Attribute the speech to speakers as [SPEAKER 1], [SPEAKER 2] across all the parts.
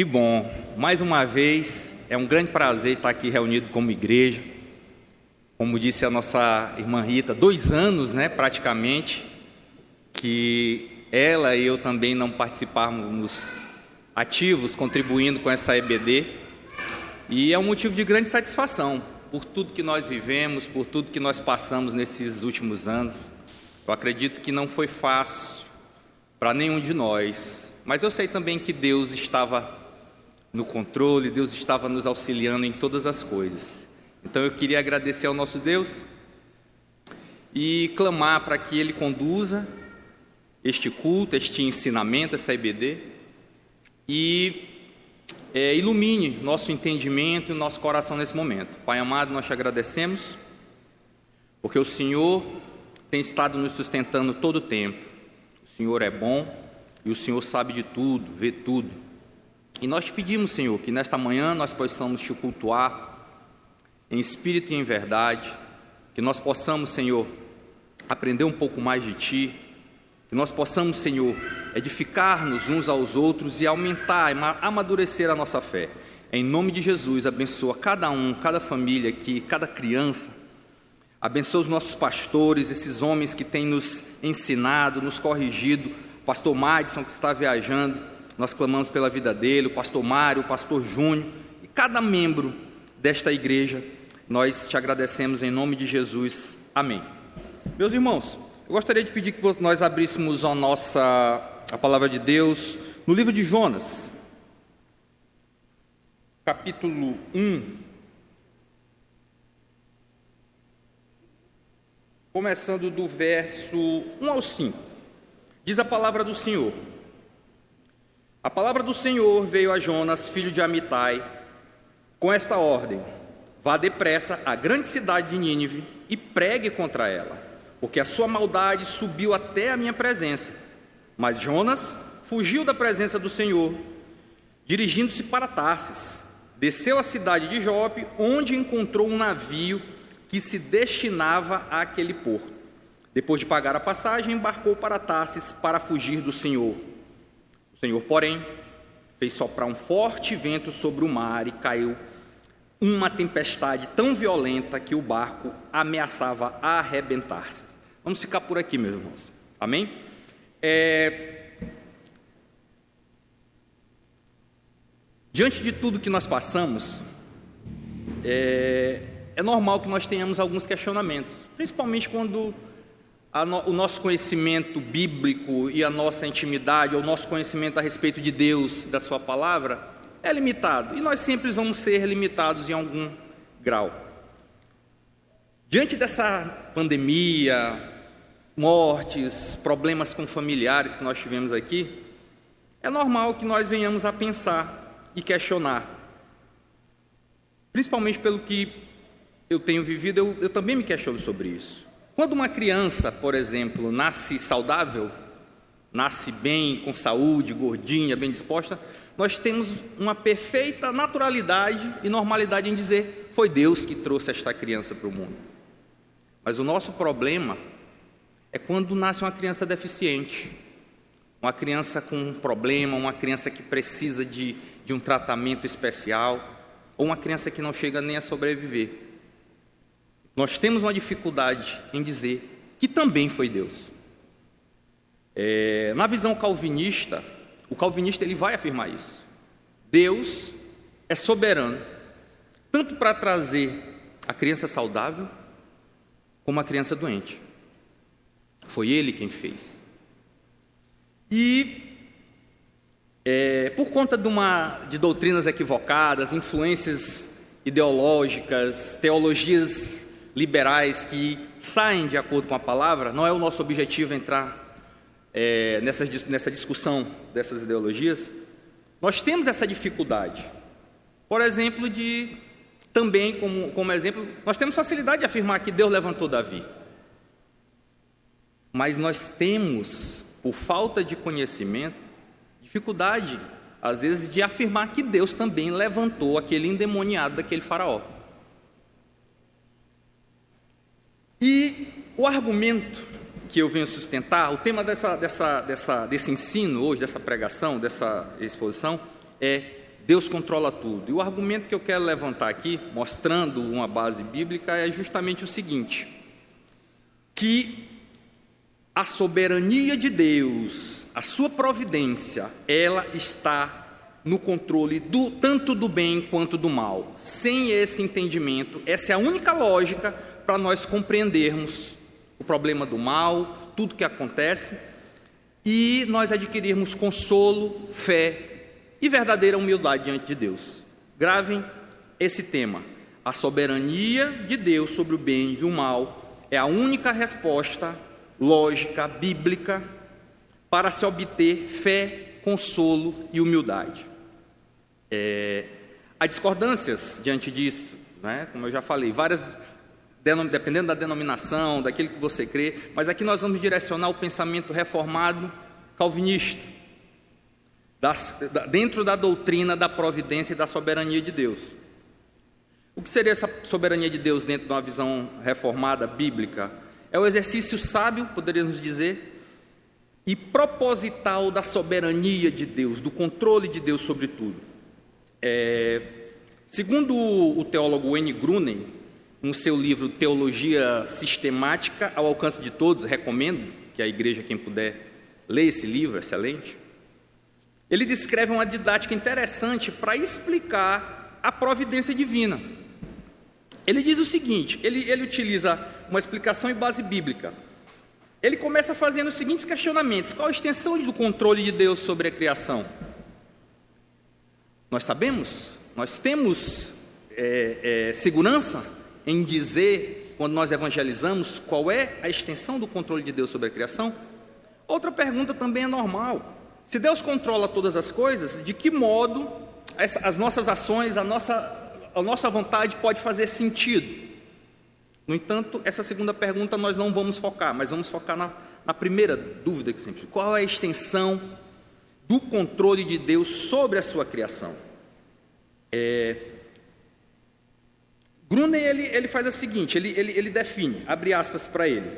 [SPEAKER 1] Que bom, mais uma vez é um grande prazer estar aqui reunido como igreja. Como disse a nossa irmã Rita, dois anos, né, praticamente, que ela e eu também não participávamos ativos, contribuindo com essa EBD. E é um motivo de grande satisfação por tudo que nós vivemos, por tudo que nós passamos nesses últimos anos. Eu acredito que não foi fácil para nenhum de nós, mas eu sei também que Deus estava no controle, Deus estava nos auxiliando em todas as coisas. Então eu queria agradecer ao nosso Deus e clamar para que Ele conduza este culto, este ensinamento, essa IBD e é, ilumine nosso entendimento e nosso coração nesse momento. Pai amado, nós te agradecemos porque o Senhor tem estado nos sustentando todo o tempo. O Senhor é bom e o Senhor sabe de tudo, vê tudo. E nós pedimos, Senhor, que nesta manhã nós possamos te cultuar em espírito e em verdade, que nós possamos, Senhor, aprender um pouco mais de Ti, que nós possamos, Senhor, edificar-nos uns aos outros e aumentar, amadurecer a nossa fé. Em nome de Jesus, abençoa cada um, cada família aqui, cada criança. Abençoa os nossos pastores, esses homens que têm nos ensinado, nos corrigido. Pastor Madison, que está viajando, nós clamamos pela vida dele, o pastor Mário, o pastor Júnior e cada membro desta igreja. Nós te agradecemos em nome de Jesus. Amém. Meus irmãos, eu gostaria de pedir que nós abríssemos a nossa a palavra de Deus no livro de Jonas, capítulo 1. Começando do verso 1 ao 5. Diz a palavra do Senhor: a palavra do Senhor veio a Jonas, filho de Amitai, com esta ordem: Vá depressa à grande cidade de Nínive e pregue contra ela, porque a sua maldade subiu até a minha presença. Mas Jonas fugiu da presença do Senhor, dirigindo-se para Tarsis. Desceu à cidade de Jope, onde encontrou um navio que se destinava àquele porto. Depois de pagar a passagem, embarcou para Tarsis para fugir do Senhor. Senhor, porém, fez soprar um forte vento sobre o mar e caiu uma tempestade tão violenta que o barco ameaçava arrebentar-se. Vamos ficar por aqui, meus irmãos. Amém? É... Diante de tudo que nós passamos, é... é normal que nós tenhamos alguns questionamentos, principalmente quando no, o nosso conhecimento bíblico e a nossa intimidade, o nosso conhecimento a respeito de Deus, da Sua palavra, é limitado. E nós sempre vamos ser limitados em algum grau. Diante dessa pandemia, mortes, problemas com familiares que nós tivemos aqui, é normal que nós venhamos a pensar e questionar. Principalmente pelo que eu tenho vivido, eu, eu também me questiono sobre isso. Quando uma criança, por exemplo, nasce saudável, nasce bem, com saúde, gordinha, bem disposta, nós temos uma perfeita naturalidade e normalidade em dizer: foi Deus que trouxe esta criança para o mundo. Mas o nosso problema é quando nasce uma criança deficiente, uma criança com um problema, uma criança que precisa de, de um tratamento especial, ou uma criança que não chega nem a sobreviver. Nós temos uma dificuldade em dizer que também foi Deus. É, na visão calvinista, o calvinista ele vai afirmar isso. Deus é soberano, tanto para trazer a criança saudável, como a criança doente. Foi Ele quem fez. E é, por conta de, uma, de doutrinas equivocadas, influências ideológicas, teologias liberais que saem de acordo com a palavra, não é o nosso objetivo entrar é, nessa, nessa discussão dessas ideologias. Nós temos essa dificuldade. Por exemplo, de também, como, como exemplo, nós temos facilidade de afirmar que Deus levantou Davi. Mas nós temos, por falta de conhecimento, dificuldade, às vezes, de afirmar que Deus também levantou aquele endemoniado daquele faraó. E o argumento que eu venho sustentar, o tema dessa, dessa, dessa, desse ensino hoje, dessa pregação, dessa exposição, é Deus controla tudo. E o argumento que eu quero levantar aqui, mostrando uma base bíblica, é justamente o seguinte: que a soberania de Deus, a sua providência, ela está no controle do, tanto do bem quanto do mal. Sem esse entendimento, essa é a única lógica para nós compreendermos o problema do mal, tudo que acontece, e nós adquirirmos consolo, fé e verdadeira humildade diante de Deus. Gravem esse tema. A soberania de Deus sobre o bem e o mal é a única resposta lógica, bíblica, para se obter fé, consolo e humildade. É, há discordâncias diante disso, né? como eu já falei, várias, dependendo da denominação, daquilo que você crê, mas aqui nós vamos direcionar o pensamento reformado calvinista das, da, dentro da doutrina da providência e da soberania de Deus. O que seria essa soberania de Deus dentro de uma visão reformada bíblica? É o exercício sábio, poderíamos dizer, e proposital da soberania de Deus, do controle de Deus sobre tudo. É, segundo o teólogo N. Grunen, no seu livro Teologia Sistemática ao Alcance de Todos, recomendo que a igreja, quem puder, leia esse livro, excelente. Ele descreve uma didática interessante para explicar a providência divina. Ele diz o seguinte: ele, ele utiliza uma explicação em base bíblica. Ele começa fazendo os seguintes questionamentos: qual a extensão do controle de Deus sobre a criação? Nós sabemos, nós temos é, é, segurança em dizer, quando nós evangelizamos, qual é a extensão do controle de Deus sobre a criação? Outra pergunta também é normal. Se Deus controla todas as coisas, de que modo as nossas ações, a nossa, a nossa vontade pode fazer sentido? No entanto, essa segunda pergunta nós não vamos focar, mas vamos focar na, na primeira dúvida que sempre: qual é a extensão do controle de Deus sobre a sua criação? É, Gruner ele, ele faz o seguinte: ele, ele, ele define, abre aspas para ele.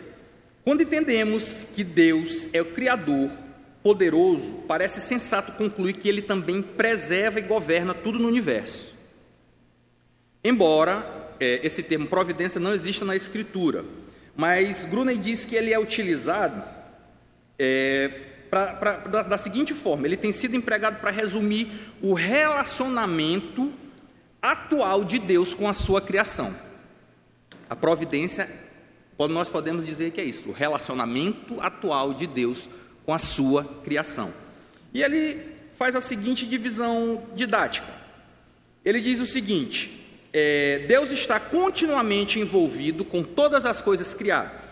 [SPEAKER 1] Quando entendemos que Deus é o Criador poderoso, parece sensato concluir que ele também preserva e governa tudo no universo. Embora é, esse termo providência não exista na Escritura, mas Gruney diz que ele é utilizado é, pra, pra, da, da seguinte forma: ele tem sido empregado para resumir o relacionamento atual de Deus com a sua criação. A providência, nós podemos dizer que é isso, o relacionamento atual de Deus com a sua criação. E ele faz a seguinte divisão didática. Ele diz o seguinte: é, Deus está continuamente envolvido com todas as coisas criadas.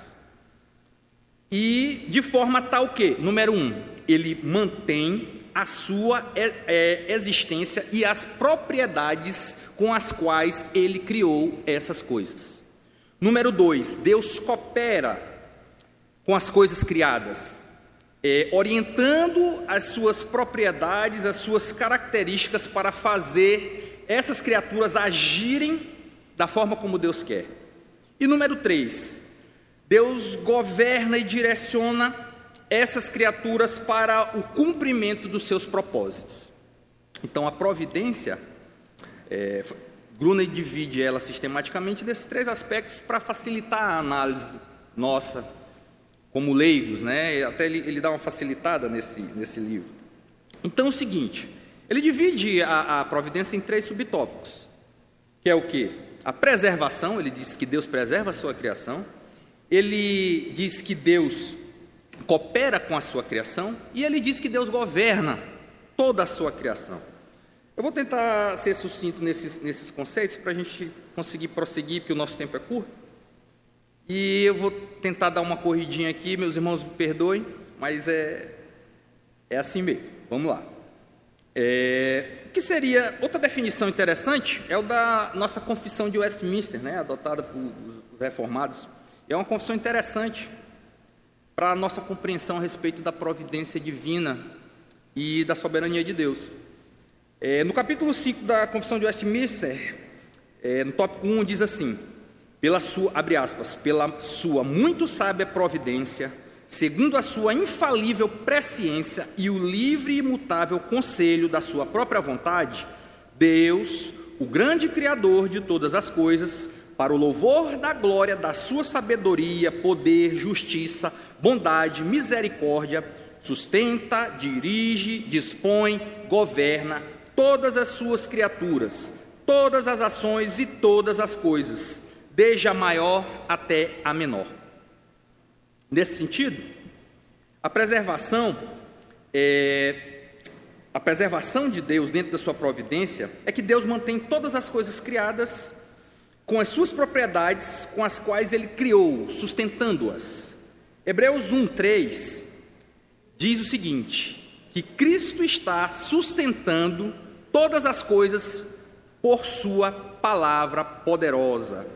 [SPEAKER 1] E de forma tal que, número um, ele mantém a sua é, é, existência e as propriedades com as quais ele criou essas coisas. Número dois, Deus coopera com as coisas criadas é, orientando as suas propriedades, as suas características para fazer essas criaturas agirem da forma como Deus quer. E número três, Deus governa e direciona essas criaturas para o cumprimento dos seus propósitos. Então a providência, é, Gruna divide ela sistematicamente nesses três aspectos para facilitar a análise nossa como leigos, né? Até ele, ele dá uma facilitada nesse, nesse livro. Então, é o seguinte: ele divide a, a providência em três subtópicos, que é o que? A preservação, ele diz que Deus preserva a sua criação, ele diz que Deus coopera com a sua criação, e ele diz que Deus governa toda a sua criação. Eu vou tentar ser sucinto nesses, nesses conceitos para a gente conseguir prosseguir, porque o nosso tempo é curto. E eu vou tentar dar uma corridinha aqui, meus irmãos me perdoem, mas é, é assim mesmo. Vamos lá. É, o que seria outra definição interessante é o da nossa confissão de Westminster, né, adotada por os reformados. É uma confissão interessante para a nossa compreensão a respeito da providência divina e da soberania de Deus. É, no capítulo 5 da confissão de Westminster, é, no tópico 1, diz assim: pela sua, abre aspas, pela sua muito sábia providência, segundo a sua infalível presciência e o livre e imutável conselho da sua própria vontade, Deus, o grande Criador de todas as coisas, para o louvor da glória da sua sabedoria, poder, justiça, bondade, misericórdia, sustenta, dirige, dispõe, governa todas as suas criaturas, todas as ações e todas as coisas, desde a maior até a menor. Nesse sentido, a preservação é, a preservação de Deus dentro da sua providência é que Deus mantém todas as coisas criadas com as suas propriedades com as quais ele criou, sustentando-as. Hebreus 1:3 diz o seguinte: que Cristo está sustentando todas as coisas por sua palavra poderosa.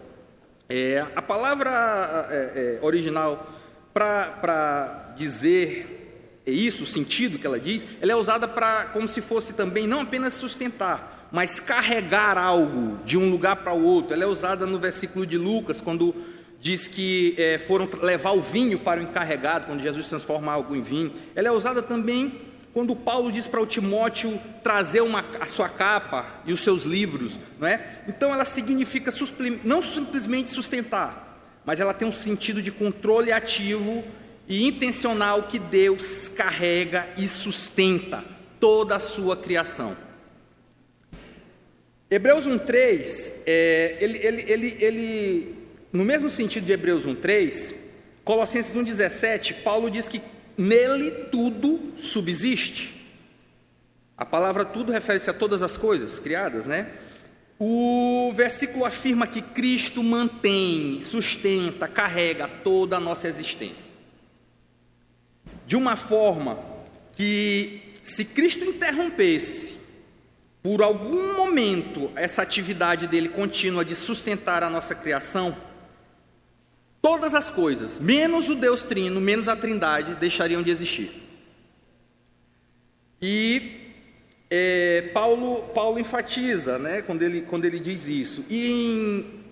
[SPEAKER 1] É, a palavra é, é, original para dizer isso, o sentido que ela diz, ela é usada para como se fosse também não apenas sustentar, mas carregar algo de um lugar para o outro. Ela é usada no versículo de Lucas, quando diz que é, foram levar o vinho para o encarregado, quando Jesus transforma algo em vinho. Ela é usada também quando Paulo diz para o Timóteo trazer uma, a sua capa e os seus livros, não é? Então ela significa não simplesmente sustentar, mas ela tem um sentido de controle ativo e intencional que Deus carrega e sustenta toda a sua criação. Hebreus 1,3, é, ele, ele, ele, ele, no mesmo sentido de Hebreus 1,3, Colossenses 1,17, Paulo diz que nele tudo subsiste. A palavra tudo refere-se a todas as coisas criadas, né? O versículo afirma que Cristo mantém, sustenta, carrega toda a nossa existência. De uma forma que, se Cristo interrompesse por algum momento, essa atividade dele contínua de sustentar a nossa criação, todas as coisas, menos o Deus Trino, menos a Trindade, deixariam de existir. E é, Paulo, Paulo enfatiza, né, quando ele, quando ele diz isso. E em,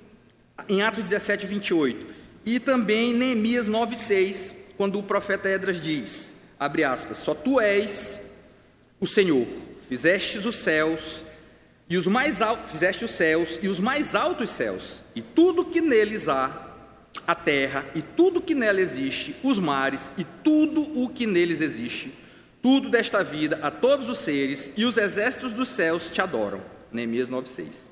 [SPEAKER 1] em Atos 17, 28. E também em Neemias 9, 6, quando o profeta Edras diz, abre aspas, só tu és o Senhor, Fizestes os céus e os mais altos, fizeste os céus e os mais altos céus, e tudo que neles há, a terra e tudo que nela existe, os mares e tudo o que neles existe, tudo desta vida, a todos os seres e os exércitos dos céus te adoram. Neemias 9:6.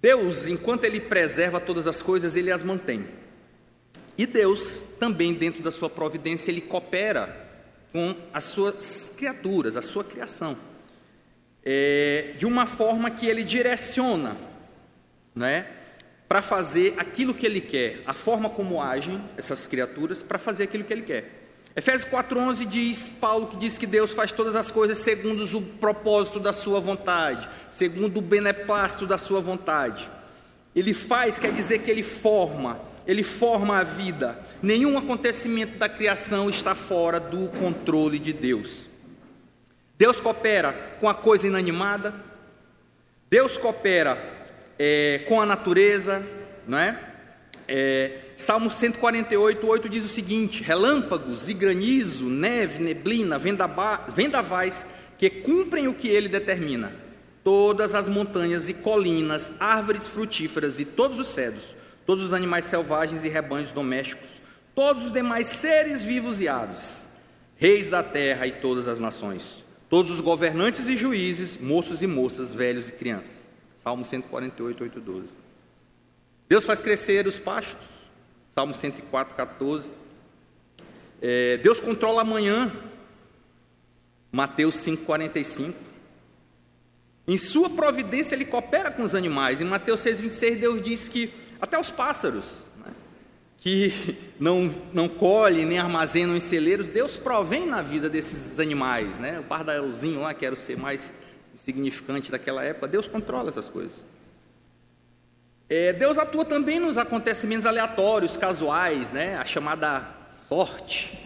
[SPEAKER 1] Deus, enquanto ele preserva todas as coisas, ele as mantém. E Deus, também dentro da sua providência, ele coopera com as suas criaturas, a sua criação, é, de uma forma que ele direciona, né, para fazer aquilo que ele quer, a forma como agem essas criaturas para fazer aquilo que ele quer. Efésios 4:11 diz Paulo que diz que Deus faz todas as coisas segundo o propósito da sua vontade, segundo o beneplácito da sua vontade. Ele faz quer dizer que ele forma, ele forma a vida. Nenhum acontecimento da criação está fora do controle de Deus. Deus coopera com a coisa inanimada, Deus coopera é, com a natureza, não é? é Salmo 148, 8 diz o seguinte: relâmpagos e granizo, neve, neblina, vendavais que cumprem o que ele determina. Todas as montanhas e colinas, árvores frutíferas e todos os cedros todos os animais selvagens e rebanhos domésticos, todos os demais seres vivos e aves, reis da terra e todas as nações, todos os governantes e juízes, moços e moças, velhos e crianças. Salmo 148, 8, 12. Deus faz crescer os pastos. Salmo 104, 14. É, Deus controla amanhã. Mateus 5, 45. Em sua providência, ele coopera com os animais. Em Mateus 6, 26, Deus diz que até os pássaros, né, que não, não colhem nem armazenam em celeiros, Deus provém na vida desses animais. Né? O pardalzinho lá, que era o ser mais insignificante daquela época, Deus controla essas coisas. É, Deus atua também nos acontecimentos aleatórios, casuais, né? a chamada sorte,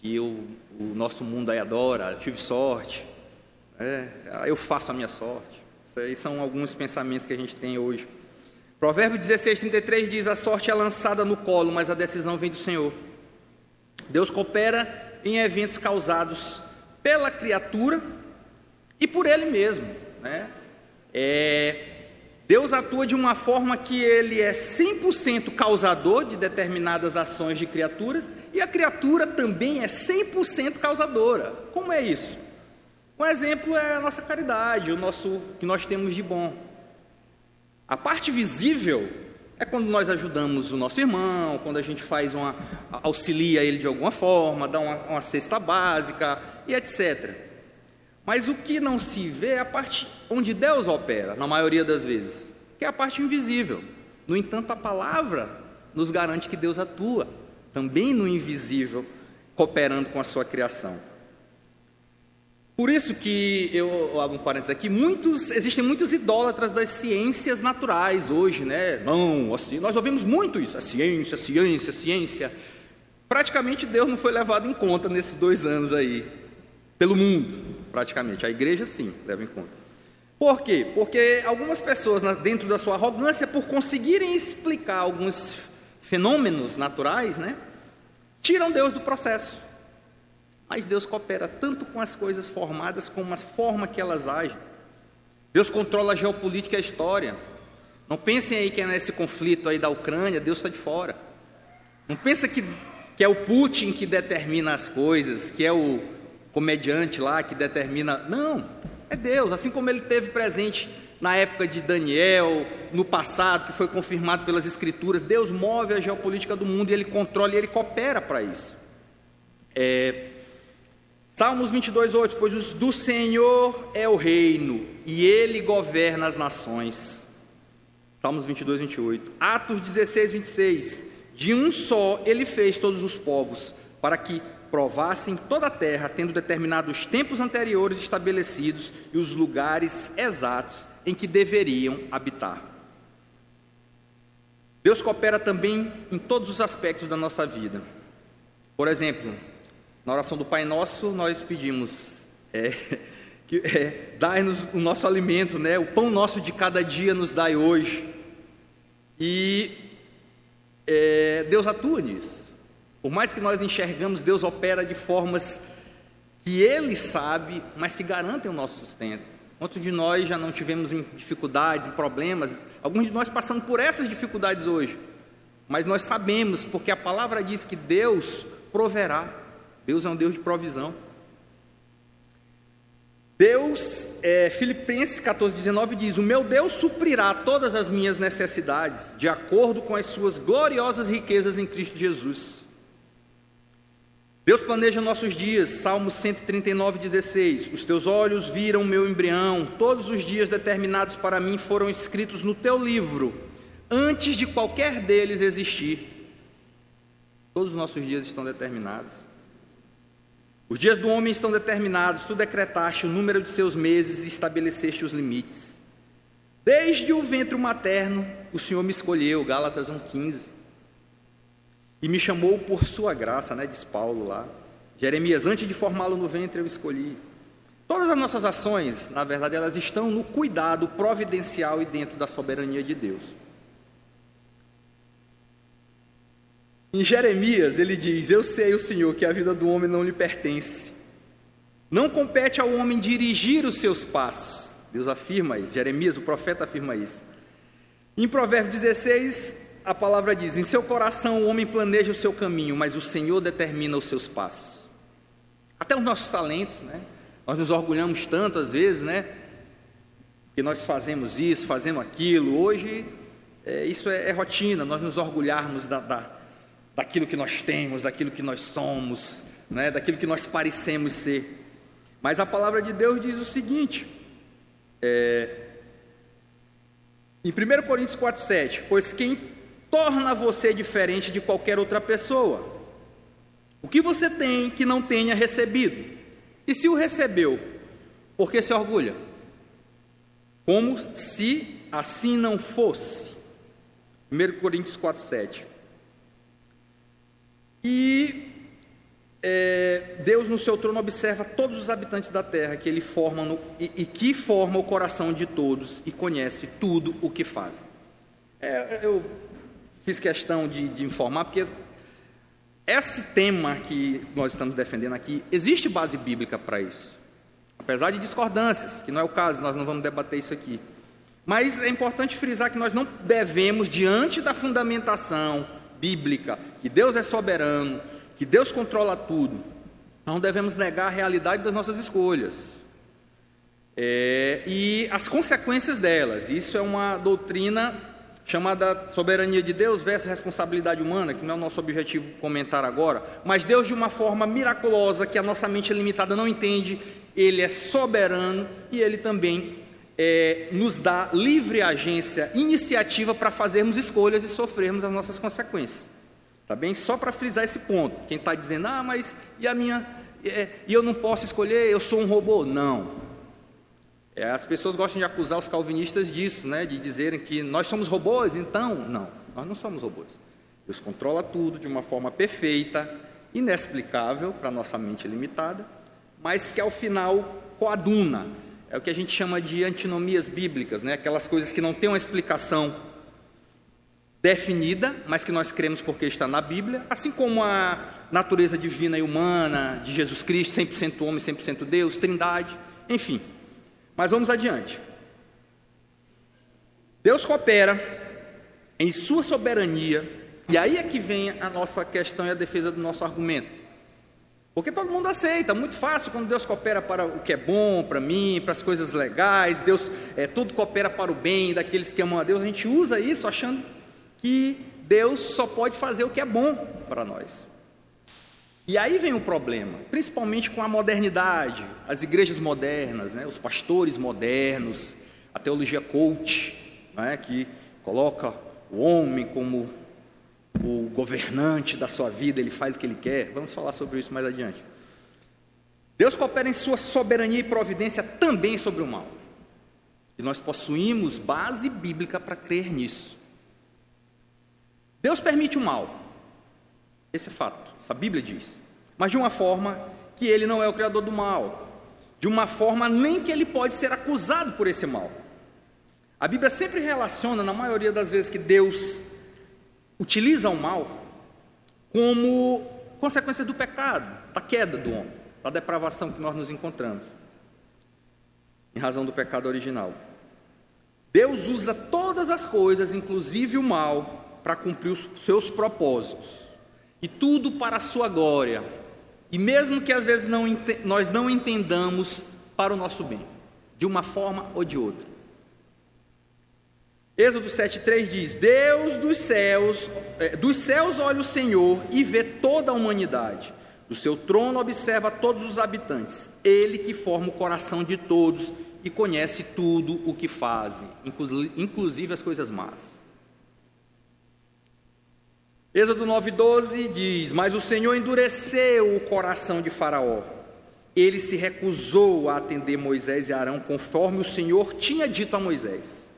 [SPEAKER 1] que o, o nosso mundo aí adora, eu tive sorte, é, eu faço a minha sorte. Isso aí são alguns pensamentos que a gente tem hoje. Provérbio 16, 33 diz: A sorte é lançada no colo, mas a decisão vem do Senhor. Deus coopera em eventos causados pela criatura e por Ele mesmo. né? É, Deus atua de uma forma que ele é 100% causador de determinadas ações de criaturas e a criatura também é 100% causadora. Como é isso? Um exemplo é a nossa caridade, o nosso que nós temos de bom. A parte visível é quando nós ajudamos o nosso irmão, quando a gente faz uma auxilia ele de alguma forma, dá uma, uma cesta básica e etc. Mas o que não se vê é a parte onde Deus opera, na maioria das vezes, que é a parte invisível. No entanto, a palavra nos garante que Deus atua também no invisível, cooperando com a sua criação. Por isso que eu abro um parênteses aqui, muitos, existem muitos idólatras das ciências naturais hoje, né? Não, assim, nós ouvimos muito isso, a ciência, a ciência, a ciência. Praticamente Deus não foi levado em conta nesses dois anos aí, pelo mundo, praticamente. A igreja sim, leva em conta. Por quê? Porque algumas pessoas, dentro da sua arrogância, por conseguirem explicar alguns fenômenos naturais, né? Tiram Deus do processo. Mas Deus coopera tanto com as coisas formadas como a forma que elas agem. Deus controla a geopolítica e a história. Não pensem aí que é nesse conflito aí da Ucrânia, Deus está de fora. Não pensa que, que é o Putin que determina as coisas, que é o comediante lá que determina. Não, é Deus. Assim como ele teve presente na época de Daniel, no passado, que foi confirmado pelas Escrituras, Deus move a geopolítica do mundo e ele controla e ele coopera para isso. É, Salmos 22, 8: Pois do Senhor é o reino, e ele governa as nações. Salmos 22, 28. Atos 16, 26. De um só ele fez todos os povos, para que provassem toda a terra, tendo determinado os tempos anteriores estabelecidos e os lugares exatos em que deveriam habitar. Deus coopera também em todos os aspectos da nossa vida. Por exemplo, na oração do Pai Nosso, nós pedimos é, que é, dai-nos o nosso alimento, né? O pão nosso de cada dia nos dai hoje. E é, Deus atua nisso. Por mais que nós enxergamos, Deus opera de formas que Ele sabe, mas que garantem o nosso sustento. Quantos de nós já não tivemos dificuldades, problemas? Alguns de nós passando por essas dificuldades hoje. Mas nós sabemos, porque a palavra diz que Deus proverá. Deus é um Deus de provisão. Deus, é, Filipenses 14, 19 diz: O meu Deus suprirá todas as minhas necessidades, de acordo com as suas gloriosas riquezas em Cristo Jesus. Deus planeja nossos dias, Salmos 139, 16: Os teus olhos viram meu embrião, todos os dias determinados para mim foram escritos no teu livro, antes de qualquer deles existir. Todos os nossos dias estão determinados. Os dias do homem estão determinados, tu decretaste o número de seus meses e estabeleceste os limites. Desde o ventre materno, o Senhor me escolheu, Gálatas 1,15. E me chamou por sua graça, né, diz Paulo lá. Jeremias, antes de formá-lo no ventre, eu escolhi. Todas as nossas ações, na verdade, elas estão no cuidado providencial e dentro da soberania de Deus. Em Jeremias, ele diz: Eu sei, o Senhor, que a vida do homem não lhe pertence. Não compete ao homem dirigir os seus passos. Deus afirma isso. Jeremias, o profeta, afirma isso. Em Provérbios 16, a palavra diz: Em seu coração o homem planeja o seu caminho, mas o Senhor determina os seus passos. Até os nossos talentos, né? Nós nos orgulhamos tanto às vezes, né? Que nós fazemos isso, fazemos aquilo. Hoje, é, isso é, é, rotina, nós nos orgulharmos da, da daquilo que nós temos, daquilo que nós somos, né, daquilo que nós parecemos ser. Mas a palavra de Deus diz o seguinte, é, em 1 Coríntios 4,7: Pois quem torna você diferente de qualquer outra pessoa? O que você tem que não tenha recebido? E se o recebeu, por que se orgulha? Como se assim não fosse. 1 Coríntios 4,7 e é, Deus no seu trono observa todos os habitantes da terra que ele forma no, e, e, que forma o coração de todos e conhece tudo o que fazem. É, eu fiz questão de, de informar porque esse tema que nós estamos defendendo aqui existe base bíblica para isso. apesar de discordâncias, que não é o caso, nós não vamos debater isso aqui. Mas é importante frisar que nós não devemos, diante da fundamentação bíblica, que Deus é soberano, que Deus controla tudo, não devemos negar a realidade das nossas escolhas é, e as consequências delas. Isso é uma doutrina chamada soberania de Deus versus responsabilidade humana, que não é o nosso objetivo comentar agora, mas Deus, de uma forma miraculosa, que a nossa mente limitada não entende, Ele é soberano e Ele também é, nos dá livre agência, iniciativa para fazermos escolhas e sofrermos as nossas consequências. Tá bem? Só para frisar esse ponto. Quem está dizendo, ah, mas e a minha. É, e eu não posso escolher, eu sou um robô. Não. É, as pessoas gostam de acusar os calvinistas disso, né? De dizerem que nós somos robôs, então. Não, nós não somos robôs. Deus controla tudo de uma forma perfeita, inexplicável para nossa mente limitada, mas que ao final coaduna. É o que a gente chama de antinomias bíblicas, né? aquelas coisas que não têm uma explicação definida, mas que nós cremos porque está na Bíblia, assim como a natureza divina e humana de Jesus Cristo, 100% homem, 100% Deus, Trindade, enfim. Mas vamos adiante. Deus coopera em sua soberania, e aí é que vem a nossa questão e a defesa do nosso argumento. Porque todo mundo aceita, muito fácil quando Deus coopera para o que é bom para mim, para as coisas legais, Deus é, tudo coopera para o bem daqueles que amam a Deus. A gente usa isso achando que Deus só pode fazer o que é bom para nós. E aí vem o problema, principalmente com a modernidade, as igrejas modernas, né, os pastores modernos, a teologia coach, né, que coloca o homem como o governante da sua vida, ele faz o que ele quer. Vamos falar sobre isso mais adiante. Deus coopera em sua soberania e providência também sobre o mal. E nós possuímos base bíblica para crer nisso. Deus permite o mal. Esse é fato, essa Bíblia diz. Mas de uma forma que ele não é o criador do mal. De uma forma nem que ele pode ser acusado por esse mal. A Bíblia sempre relaciona, na maioria das vezes, que Deus utiliza o mal como consequência do pecado, da queda do homem, da depravação que nós nos encontramos, em razão do pecado original. Deus usa todas as coisas, inclusive o mal, para cumprir os seus propósitos, e tudo para a sua glória, e mesmo que às vezes não, nós não entendamos para o nosso bem, de uma forma ou de outra. Êxodo 7,3 diz: Deus dos céus, é, dos céus olha o Senhor e vê toda a humanidade. Do seu trono observa todos os habitantes. Ele que forma o coração de todos e conhece tudo o que fazem, inclusive as coisas más. Êxodo 9,12 diz: Mas o Senhor endureceu o coração de Faraó. Ele se recusou a atender Moisés e Arão conforme o Senhor tinha dito a Moisés.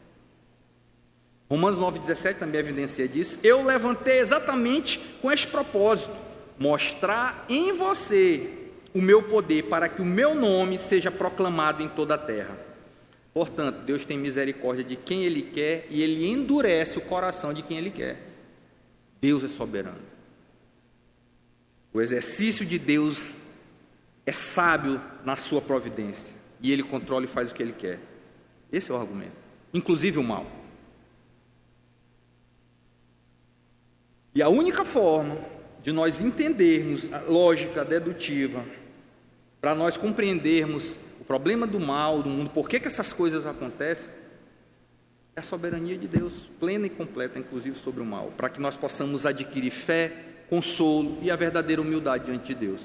[SPEAKER 1] Romanos 9,17 também evidencia disso. Eu levantei exatamente com este propósito: mostrar em você o meu poder, para que o meu nome seja proclamado em toda a terra. Portanto, Deus tem misericórdia de quem Ele quer e Ele endurece o coração de quem Ele quer. Deus é soberano. O exercício de Deus é sábio na sua providência e ele controla e faz o que ele quer. Esse é o argumento, inclusive o mal. E a única forma de nós entendermos a lógica dedutiva, para nós compreendermos o problema do mal do mundo, por que, que essas coisas acontecem, é a soberania de Deus, plena e completa, inclusive sobre o mal, para que nós possamos adquirir fé, consolo e a verdadeira humildade diante de Deus.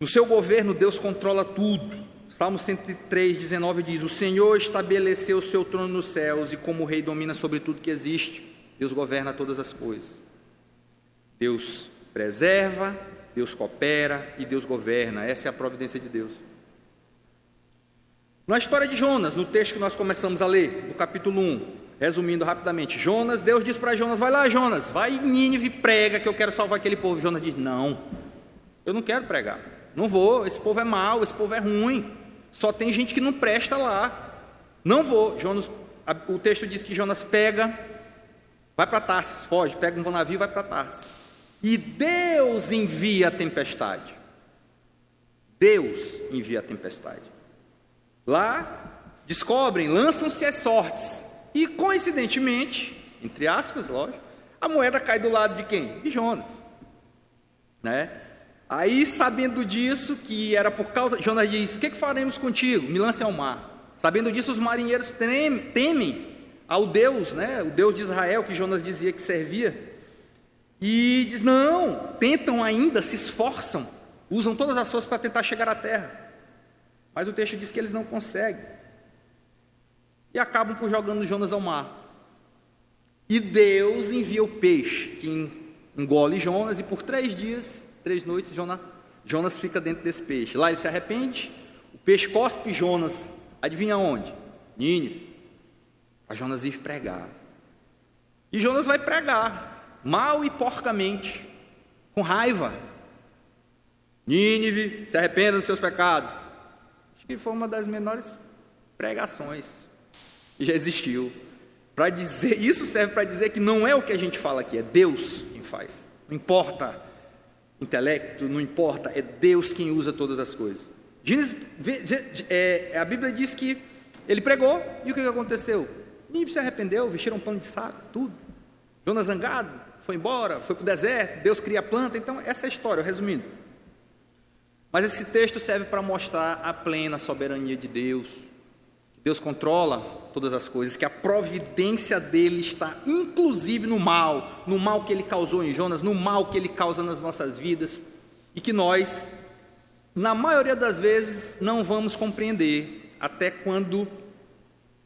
[SPEAKER 1] No seu governo, Deus controla tudo. Salmo 103, 19 diz: O Senhor estabeleceu o seu trono nos céus e, como rei, domina sobre tudo que existe. Deus governa todas as coisas. Deus preserva, Deus coopera e Deus governa. Essa é a providência de Deus. Na história de Jonas, no texto que nós começamos a ler, no capítulo 1, resumindo rapidamente, Jonas, Deus diz para Jonas: Vai lá, Jonas, vai em Nínive prega que eu quero salvar aquele povo. Jonas diz: Não, eu não quero pregar, não vou, esse povo é mau, esse povo é ruim, só tem gente que não presta lá, não vou. Jonas, o texto diz que Jonas pega, vai para Tarsis, foge, pega um navio e vai para Tarsis. E Deus envia a tempestade. Deus envia a tempestade. Lá descobrem, lançam-se as sortes. E coincidentemente, entre aspas, lógico, a moeda cai do lado de quem? De Jonas. Né? Aí, sabendo disso, que era por causa. Jonas diz: O que, que faremos contigo? Me lance ao mar. Sabendo disso, os marinheiros temem, temem ao Deus, né? o Deus de Israel, que Jonas dizia que servia. E diz: Não, tentam ainda, se esforçam, usam todas as forças para tentar chegar à terra. Mas o texto diz que eles não conseguem. E acabam por jogando Jonas ao mar. E Deus envia o peixe que engole Jonas, e por três dias, três noites, Jonas, Jonas fica dentro desse peixe. Lá ele se arrepende, o peixe cospe Jonas, adivinha onde? Nínive. A Jonas ir pregar. E Jonas vai pregar, mal e porcamente, com raiva. Nínive, se arrependa dos seus pecados. Acho que foi uma das menores pregações que já existiu. Para dizer, isso serve para dizer que não é o que a gente fala aqui, é Deus quem faz. Não importa intelecto, não importa, é Deus quem usa todas as coisas. Gênesis, é, a Bíblia diz que ele pregou e o que aconteceu? Nínive se arrependeu, vestiram um pano de saco, tudo. Jonas zangado, foi embora, foi para o deserto, Deus cria a planta. Então, essa é a história, resumindo. Mas esse texto serve para mostrar a plena soberania de Deus. Deus controla todas as coisas, que a providência dele está inclusive no mal, no mal que ele causou em Jonas, no mal que ele causa nas nossas vidas, e que nós, na maioria das vezes, não vamos compreender até quando,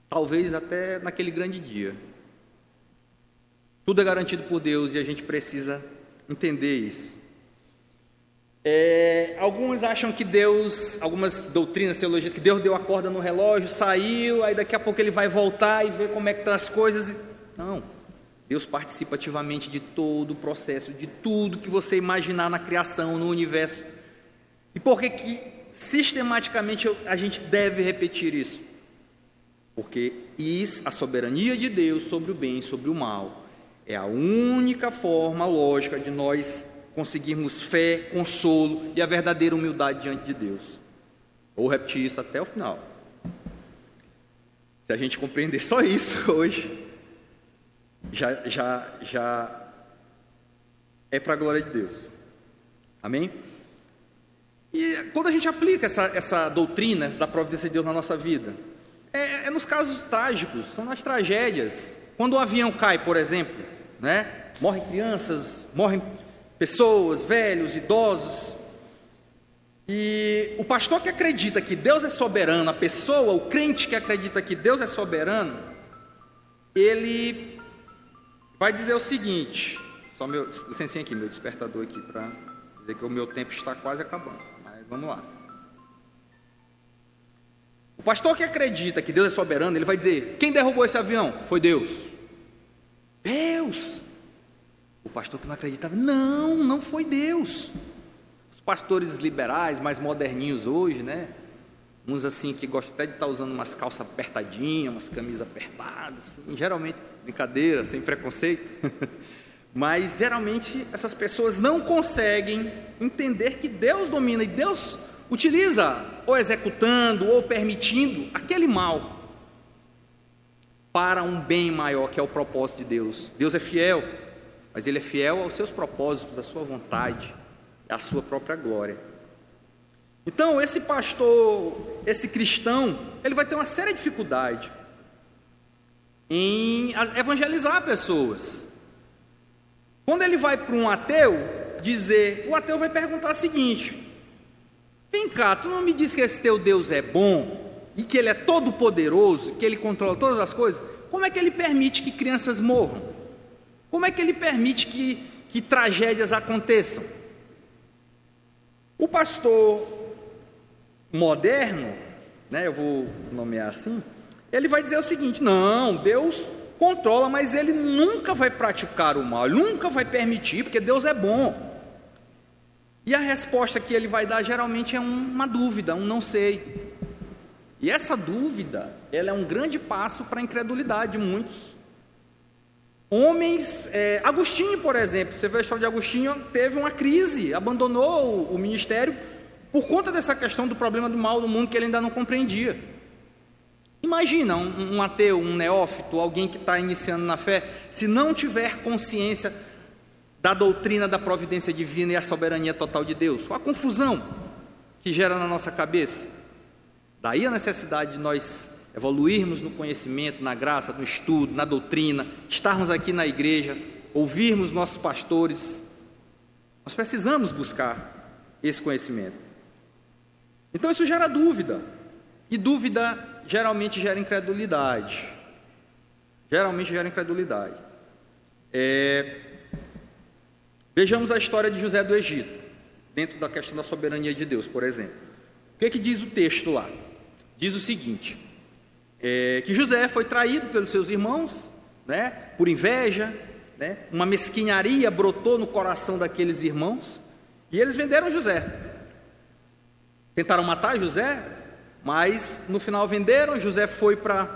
[SPEAKER 1] talvez até naquele grande dia. Tudo é garantido por Deus e a gente precisa entender isso. É, alguns acham que Deus, algumas doutrinas, teologias, que Deus deu a corda no relógio, saiu, aí daqui a pouco ele vai voltar e ver como é que estão as coisas. Não. Deus participa ativamente de todo o processo, de tudo que você imaginar na criação, no universo. E por que, que sistematicamente a gente deve repetir isso? Porque isso, a soberania de Deus sobre o bem e sobre o mal, é a única forma lógica de nós conseguirmos fé, consolo e a verdadeira humildade diante de Deus. Vou repetir isso até o final. Se a gente compreender só isso hoje, já, já, já é para a glória de Deus. Amém? E quando a gente aplica essa, essa doutrina da providência de Deus na nossa vida, é, é nos casos trágicos, são nas tragédias. Quando um avião cai, por exemplo, né? morrem crianças, morrem pessoas, velhos, idosos. E o pastor que acredita que Deus é soberano, a pessoa, o crente que acredita que Deus é soberano, ele vai dizer o seguinte: só meu, licencinha aqui, meu despertador aqui, para dizer que o meu tempo está quase acabando. Mas vamos lá. O pastor que acredita que Deus é soberano, ele vai dizer: quem derrubou esse avião? Foi Deus. Deus. O pastor que não acreditava, não, não foi Deus. Os pastores liberais, mais moderninhos hoje, né? Uns assim que gostam até de estar usando umas calças apertadinhas, umas camisas apertadas, assim, geralmente brincadeira, sem preconceito. Mas geralmente essas pessoas não conseguem entender que Deus domina e Deus utiliza, ou executando, ou permitindo, aquele mal para um bem maior que é o propósito de Deus. Deus é fiel, mas ele é fiel aos seus propósitos, à sua vontade, à sua própria glória. Então, esse pastor, esse cristão, ele vai ter uma séria dificuldade em evangelizar pessoas. Quando ele vai para um ateu dizer, o ateu vai perguntar o seguinte: Vem cá, tu não me diz que esse teu Deus é bom e que ele é todo poderoso, que ele controla todas as coisas? Como é que ele permite que crianças morram? Como é que ele permite que, que tragédias aconteçam? O pastor moderno, né, eu vou nomear assim, ele vai dizer o seguinte: não, Deus controla, mas ele nunca vai praticar o mal, nunca vai permitir, porque Deus é bom. E a resposta que ele vai dar geralmente é uma dúvida, um não sei. E essa dúvida, ela é um grande passo para a incredulidade de muitos. Homens, é, Agostinho, por exemplo, você vê a história de Agostinho, teve uma crise, abandonou o, o ministério por conta dessa questão do problema do mal do mundo que ele ainda não compreendia. Imagina um, um ateu, um neófito, alguém que está iniciando na fé, se não tiver consciência da doutrina da providência divina e a soberania total de Deus. A confusão que gera na nossa cabeça. Daí a necessidade de nós evoluirmos no conhecimento, na graça, no estudo, na doutrina, estarmos aqui na igreja, ouvirmos nossos pastores. Nós precisamos buscar esse conhecimento. Então isso gera dúvida. E dúvida geralmente gera incredulidade. Geralmente gera incredulidade. É... Vejamos a história de José do Egito, dentro da questão da soberania de Deus, por exemplo. O que, é que diz o texto lá? Diz o seguinte: é, que José foi traído pelos seus irmãos, né, por inveja, né, uma mesquinharia brotou no coração daqueles irmãos, e eles venderam José. Tentaram matar José, mas no final venderam. José foi para.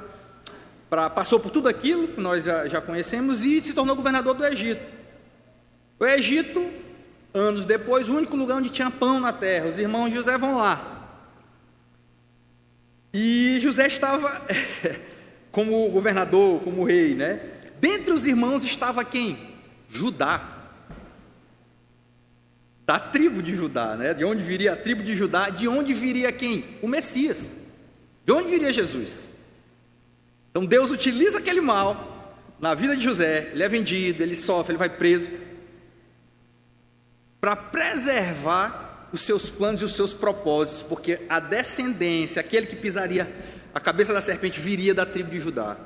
[SPEAKER 1] Passou por tudo aquilo que nós já, já conhecemos e se tornou governador do Egito. O Egito, anos depois, o único lugar onde tinha pão na terra. Os irmãos de José vão lá. E José estava como governador, como rei, né? Dentre os irmãos estava quem? Judá. Da tribo de Judá, né? De onde viria a tribo de Judá? De onde viria quem? O Messias. De onde viria Jesus? Então Deus utiliza aquele mal na vida de José, ele é vendido, ele sofre, ele vai preso para preservar os seus planos e os seus propósitos, porque a descendência, aquele que pisaria a cabeça da serpente, viria da tribo de Judá.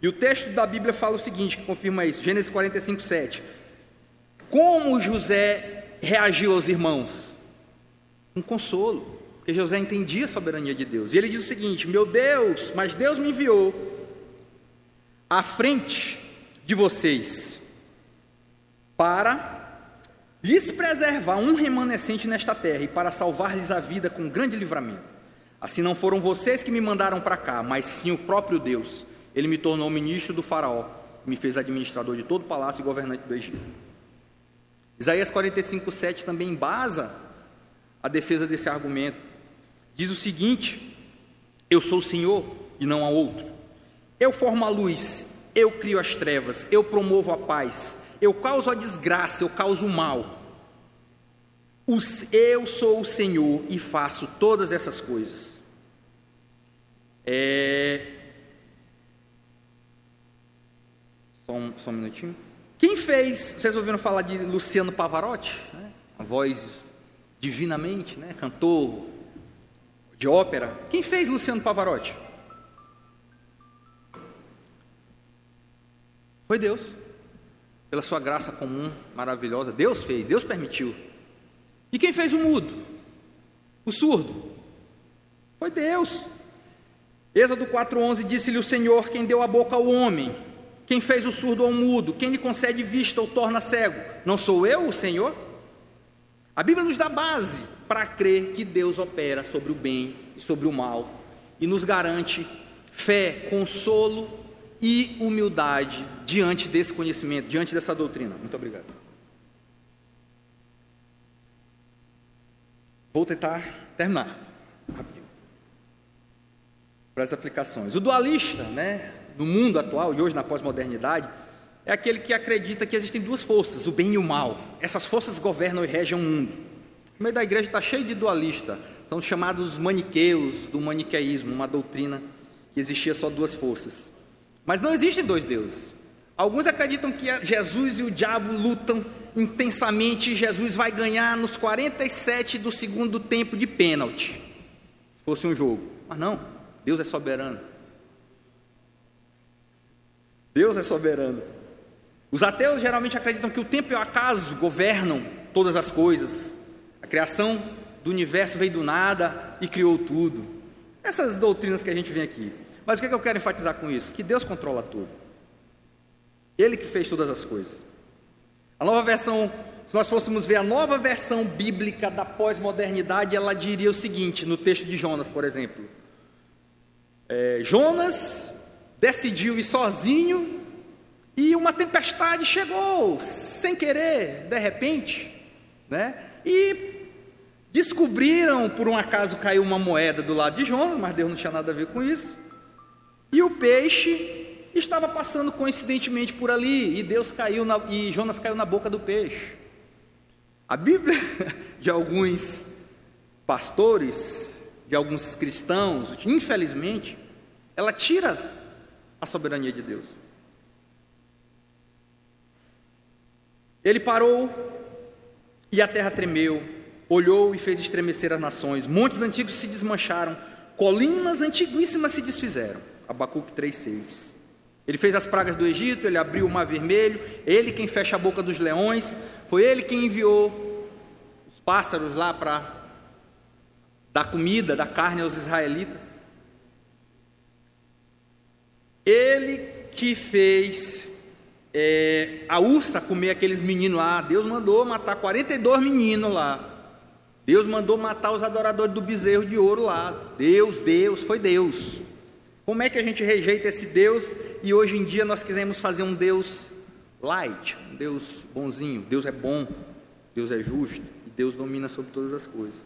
[SPEAKER 1] E o texto da Bíblia fala o seguinte, que confirma isso, Gênesis 45, 7. Como José reagiu aos irmãos? Um consolo, porque José entendia a soberania de Deus. E ele diz o seguinte: Meu Deus, mas Deus me enviou à frente de vocês para lhes preservar um remanescente nesta terra e para salvar-lhes a vida com grande livramento. Assim não foram vocês que me mandaram para cá, mas sim o próprio Deus. Ele me tornou ministro do faraó, me fez administrador de todo o palácio e governante do Egito. Isaías 45, 7 também embasa a defesa desse argumento. Diz o seguinte: Eu sou o Senhor e não há outro. Eu formo a luz, eu crio as trevas, eu promovo a paz, eu causo a desgraça, eu causo o mal. Eu sou o Senhor e faço todas essas coisas. É... Só, um, só um minutinho. Quem fez? Vocês ouviram falar de Luciano Pavarotti? Né? A voz divinamente, né? cantor de ópera. Quem fez Luciano Pavarotti? Foi Deus pela sua graça comum, maravilhosa. Deus fez, Deus permitiu. E quem fez o mudo? O surdo? Foi Deus. Êxodo 4,11 disse-lhe o Senhor: quem deu a boca ao homem, quem fez o surdo ao mudo, quem lhe concede vista ou torna cego, não sou eu o Senhor? A Bíblia nos dá base para crer que Deus opera sobre o bem e sobre o mal e nos garante fé, consolo e humildade diante desse conhecimento, diante dessa doutrina. Muito obrigado. Vou tentar terminar. Para as aplicações. O dualista, né, no mundo atual e hoje na pós-modernidade, é aquele que acredita que existem duas forças, o bem e o mal. Essas forças governam e regem o mundo. O meio da igreja está cheio de dualista. São os chamados maniqueus do maniqueísmo, uma doutrina que existia só duas forças. Mas não existem dois deuses. Alguns acreditam que Jesus e o diabo lutam intensamente e Jesus vai ganhar nos 47 do segundo tempo de pênalti, se fosse um jogo. Mas não, Deus é soberano. Deus é soberano. Os ateus geralmente acreditam que o tempo e o acaso governam todas as coisas. A criação do universo veio do nada e criou tudo. Essas doutrinas que a gente vê aqui. Mas o que, é que eu quero enfatizar com isso? Que Deus controla tudo. Ele que fez todas as coisas. A nova versão, se nós fôssemos ver a nova versão bíblica da pós-modernidade, ela diria o seguinte, no texto de Jonas, por exemplo: é, Jonas decidiu ir sozinho e uma tempestade chegou, sem querer, de repente, né? E Descobriram, por um acaso caiu uma moeda do lado de Jonas, mas Deus não tinha nada a ver com isso. E o peixe estava passando coincidentemente por ali, e Deus caiu na, e Jonas caiu na boca do peixe. A Bíblia de alguns pastores, de alguns cristãos, infelizmente, ela tira a soberania de Deus. Ele parou e a terra tremeu, olhou e fez estremecer as nações. Montes antigos se desmancharam, colinas antiguíssimas se desfizeram. Abacuque 3:6. Ele fez as pragas do Egito, ele abriu o mar vermelho, ele quem fecha a boca dos leões, foi ele quem enviou os pássaros lá para dar comida, dar carne aos israelitas. Ele que fez é, a ursa comer aqueles meninos lá. Deus mandou matar 42 meninos lá. Deus mandou matar os adoradores do bezerro de ouro lá. Deus, Deus, foi Deus. Como é que a gente rejeita esse Deus e hoje em dia nós queremos fazer um Deus light, um Deus bonzinho? Deus é bom, Deus é justo e Deus domina sobre todas as coisas.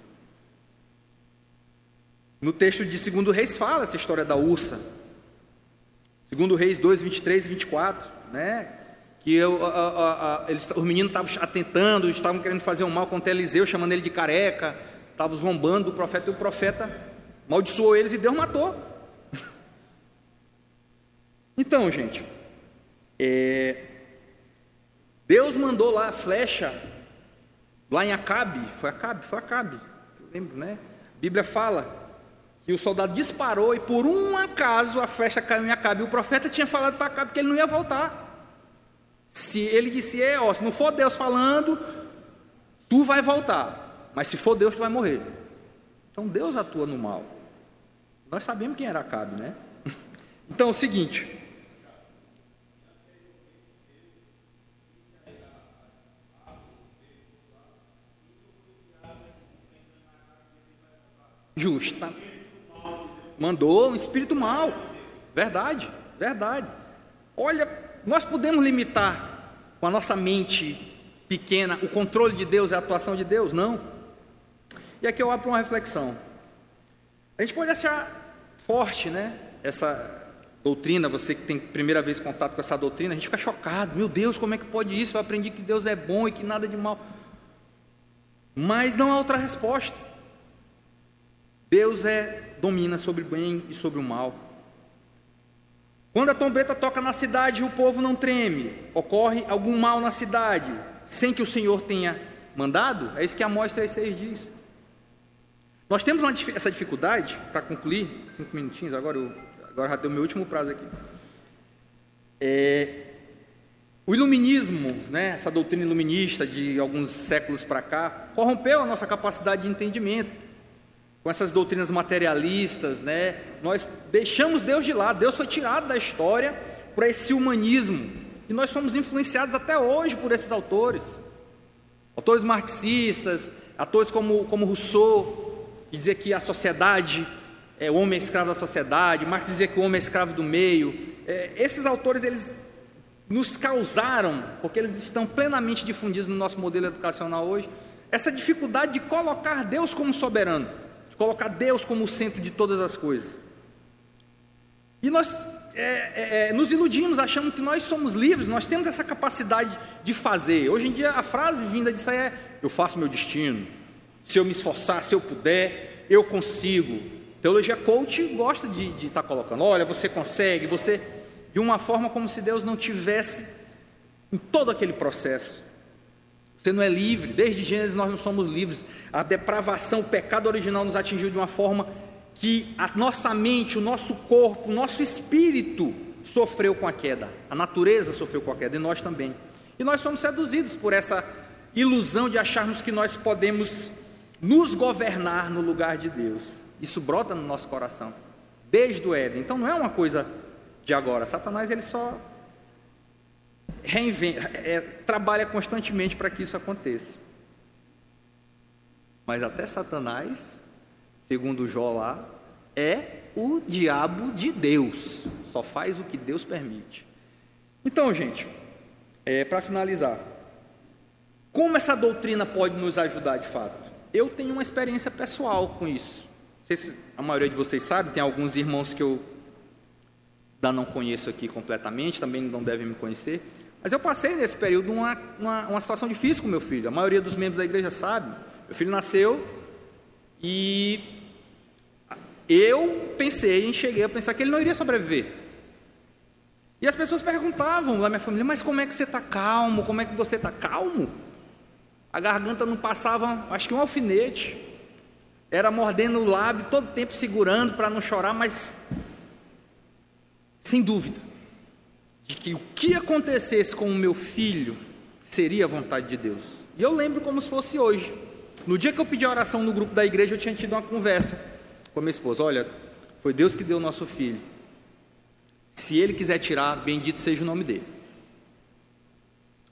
[SPEAKER 1] No texto de 2 Reis fala essa história da ursa. 2 Reis 2, 23 e 24, né? Que eu, a, a, a, eles, os meninos estavam atentando, estavam querendo fazer um mal contra Eliseu, chamando ele de careca, estavam zombando do profeta, e o profeta maldiçoou eles e Deus matou. Então, gente, é, Deus mandou lá a flecha, lá em Acabe, foi Acabe, foi Acabe, eu lembro, né? A Bíblia fala e o soldado disparou e por um acaso a flecha caiu em Acabe. O profeta tinha falado para Acabe que ele não ia voltar. Se ele disse, é, ó, se não for Deus falando, tu vai voltar. Mas se for Deus, tu vai morrer. Então Deus atua no mal. Nós sabemos quem era Acabe, né? Então é o seguinte. Justa. Mandou um espírito mal. Verdade, verdade. Olha, nós podemos limitar com a nossa mente pequena o controle de Deus e a atuação de Deus? Não. E aqui eu abro uma reflexão. A gente pode achar forte, né? Essa doutrina, você que tem primeira vez contato com essa doutrina, a gente fica chocado. Meu Deus, como é que pode isso? Eu aprendi que Deus é bom e que nada de mal. Mas não há outra resposta. Deus é domina sobre o bem e sobre o mal. Quando a trombeta toca na cidade, o povo não treme. Ocorre algum mal na cidade, sem que o Senhor tenha mandado? É isso que a Amós 3,6 diz. Nós temos uma, essa dificuldade, para concluir, cinco minutinhos, agora, eu, agora já deu meu último prazo aqui. É, o iluminismo, né, essa doutrina iluminista de alguns séculos para cá, corrompeu a nossa capacidade de entendimento com essas doutrinas materialistas, né? Nós deixamos Deus de lado. Deus foi tirado da história para esse humanismo. E nós somos influenciados até hoje por esses autores. Autores marxistas, autores como, como Rousseau, que dizia que a sociedade, é, o homem é escravo da sociedade, Marx dizia que o homem é escravo do meio. É, esses autores, eles nos causaram, porque eles estão plenamente difundidos no nosso modelo educacional hoje, essa dificuldade de colocar Deus como soberano colocar Deus como o centro de todas as coisas. E nós é, é, é, nos iludimos achando que nós somos livres, nós temos essa capacidade de fazer. Hoje em dia a frase vinda disso aí é: eu faço meu destino. Se eu me esforçar, se eu puder, eu consigo. Teologia coach gosta de estar tá colocando: olha, você consegue, você. De uma forma como se Deus não tivesse em todo aquele processo. Você não é livre. Desde Gênesis nós não somos livres. A depravação, o pecado original nos atingiu de uma forma que a nossa mente, o nosso corpo, o nosso espírito sofreu com a queda. A natureza sofreu com a queda e nós também. E nós somos seduzidos por essa ilusão de acharmos que nós podemos nos governar no lugar de Deus. Isso brota no nosso coração desde o Éden. Então não é uma coisa de agora. Satanás ele só reinventa, é, trabalha constantemente para que isso aconteça. Mas até Satanás, segundo Jó lá, é o diabo de Deus, só faz o que Deus permite. Então, gente, é, para finalizar, como essa doutrina pode nos ajudar de fato? eu tenho uma experiência pessoal com isso. Não sei se a maioria de vocês sabe, tem alguns irmãos que eu ainda não conheço aqui completamente, também não devem me conhecer. Mas eu passei nesse período uma, uma, uma situação difícil com meu filho. A maioria dos membros da igreja sabe. Meu filho nasceu e eu pensei, cheguei a pensar que ele não iria sobreviver. E as pessoas perguntavam da minha família, mas como é que você está calmo? Como é que você está calmo? A garganta não passava, acho que um alfinete. Era mordendo o lábio, todo tempo segurando para não chorar, mas sem dúvida, de que o que acontecesse com o meu filho seria a vontade de Deus. E eu lembro como se fosse hoje. No dia que eu pedi a oração no grupo da igreja, eu tinha tido uma conversa com a minha esposa: Olha, foi Deus que deu o nosso filho. Se ele quiser tirar, bendito seja o nome dele.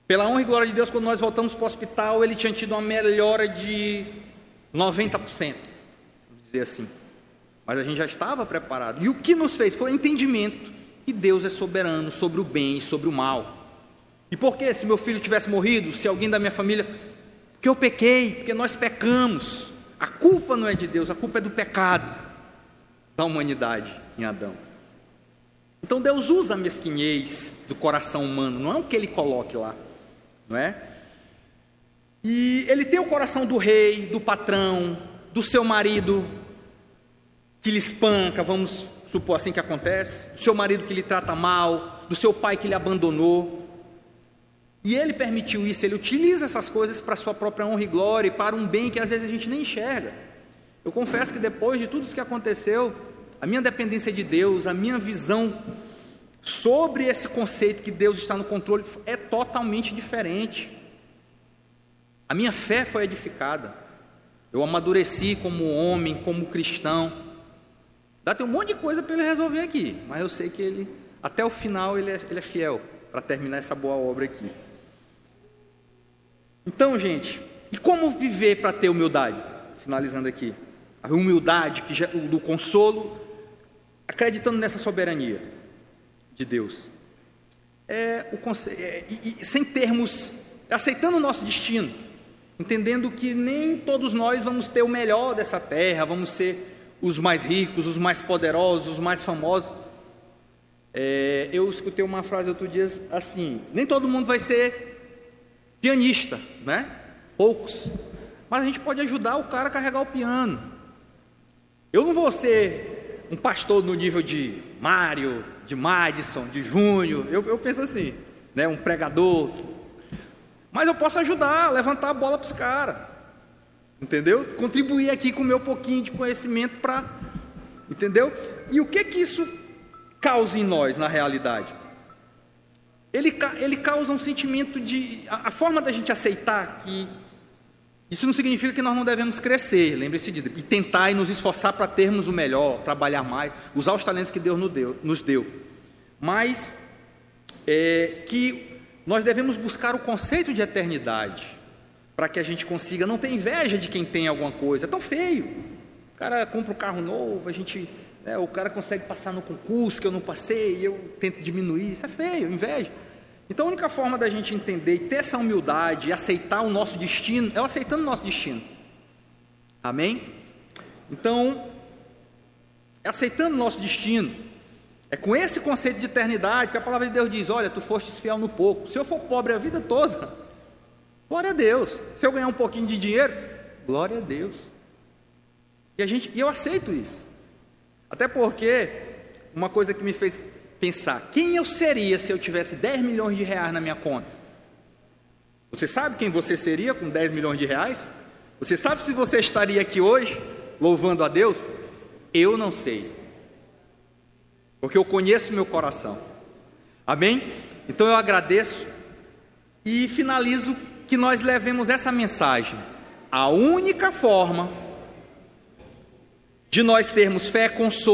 [SPEAKER 1] Pela honra e glória de Deus, quando nós voltamos para o hospital, ele tinha tido uma melhora de 90%, vamos dizer assim. Mas a gente já estava preparado. E o que nos fez foi entendimento que Deus é soberano sobre o bem e sobre o mal. E por que se meu filho tivesse morrido, se alguém da minha família, porque eu pequei, porque nós pecamos. A culpa não é de Deus, a culpa é do pecado da humanidade em Adão. Então Deus usa a mesquinhez do coração humano, não é o que ele coloque lá, não é? E ele tem o coração do rei, do patrão, do seu marido que lhe espanca, vamos supor assim que acontece, do seu marido que lhe trata mal, do seu pai que lhe abandonou. E ele permitiu isso, ele utiliza essas coisas para sua própria honra e glória e para um bem que às vezes a gente nem enxerga. Eu confesso que depois de tudo isso que aconteceu, a minha dependência de Deus, a minha visão sobre esse conceito que Deus está no controle é totalmente diferente. A minha fé foi edificada. Eu amadureci como homem, como cristão. Dá tem um monte de coisa para ele resolver aqui, mas eu sei que ele, até o final, ele é, ele é fiel para terminar essa boa obra aqui. Então, gente, e como viver para ter humildade? Finalizando aqui, a humildade que já, do consolo, acreditando nessa soberania de Deus. É o é, e, e, sem termos, aceitando o nosso destino, entendendo que nem todos nós vamos ter o melhor dessa terra, vamos ser os mais ricos, os mais poderosos, os mais famosos. É, eu escutei uma frase outro dia assim: nem todo mundo vai ser pianista, né? Poucos. Mas a gente pode ajudar o cara a carregar o piano. Eu não vou ser um pastor no nível de Mário, de Madison, de Júnior. Eu, eu penso assim, né? Um pregador. Mas eu posso ajudar levantar a bola para os caras. Entendeu? Contribuir aqui com o meu pouquinho de conhecimento para. Entendeu? E o que que isso causa em nós, na realidade? Ele, ele causa um sentimento de. A, a forma da gente aceitar que. Isso não significa que nós não devemos crescer, lembre-se disso, e tentar e nos esforçar para termos o melhor, trabalhar mais, usar os talentos que Deus nos deu. Nos deu. Mas é, que nós devemos buscar o conceito de eternidade para que a gente consiga não ter inveja de quem tem alguma coisa. É tão feio. O cara compra um carro novo, a gente, né, o cara consegue passar no concurso que eu não passei, e eu tento diminuir. Isso é feio, inveja. Então a única forma da gente entender e ter essa humildade e aceitar o nosso destino é aceitando o nosso destino. Amém? Então, é aceitando o nosso destino. É com esse conceito de eternidade que a palavra de Deus diz: Olha, tu foste fiel no pouco. Se eu for pobre a vida toda, Glória a Deus. Se eu ganhar um pouquinho de dinheiro, glória a Deus. E a gente, e eu aceito isso. Até porque uma coisa que me fez pensar, quem eu seria se eu tivesse 10 milhões de reais na minha conta? Você sabe quem você seria com 10 milhões de reais? Você sabe se você estaria aqui hoje louvando a Deus? Eu não sei. Porque eu conheço meu coração. Amém? Então eu agradeço e finalizo que nós levemos essa mensagem. A única forma de nós termos fé, consolo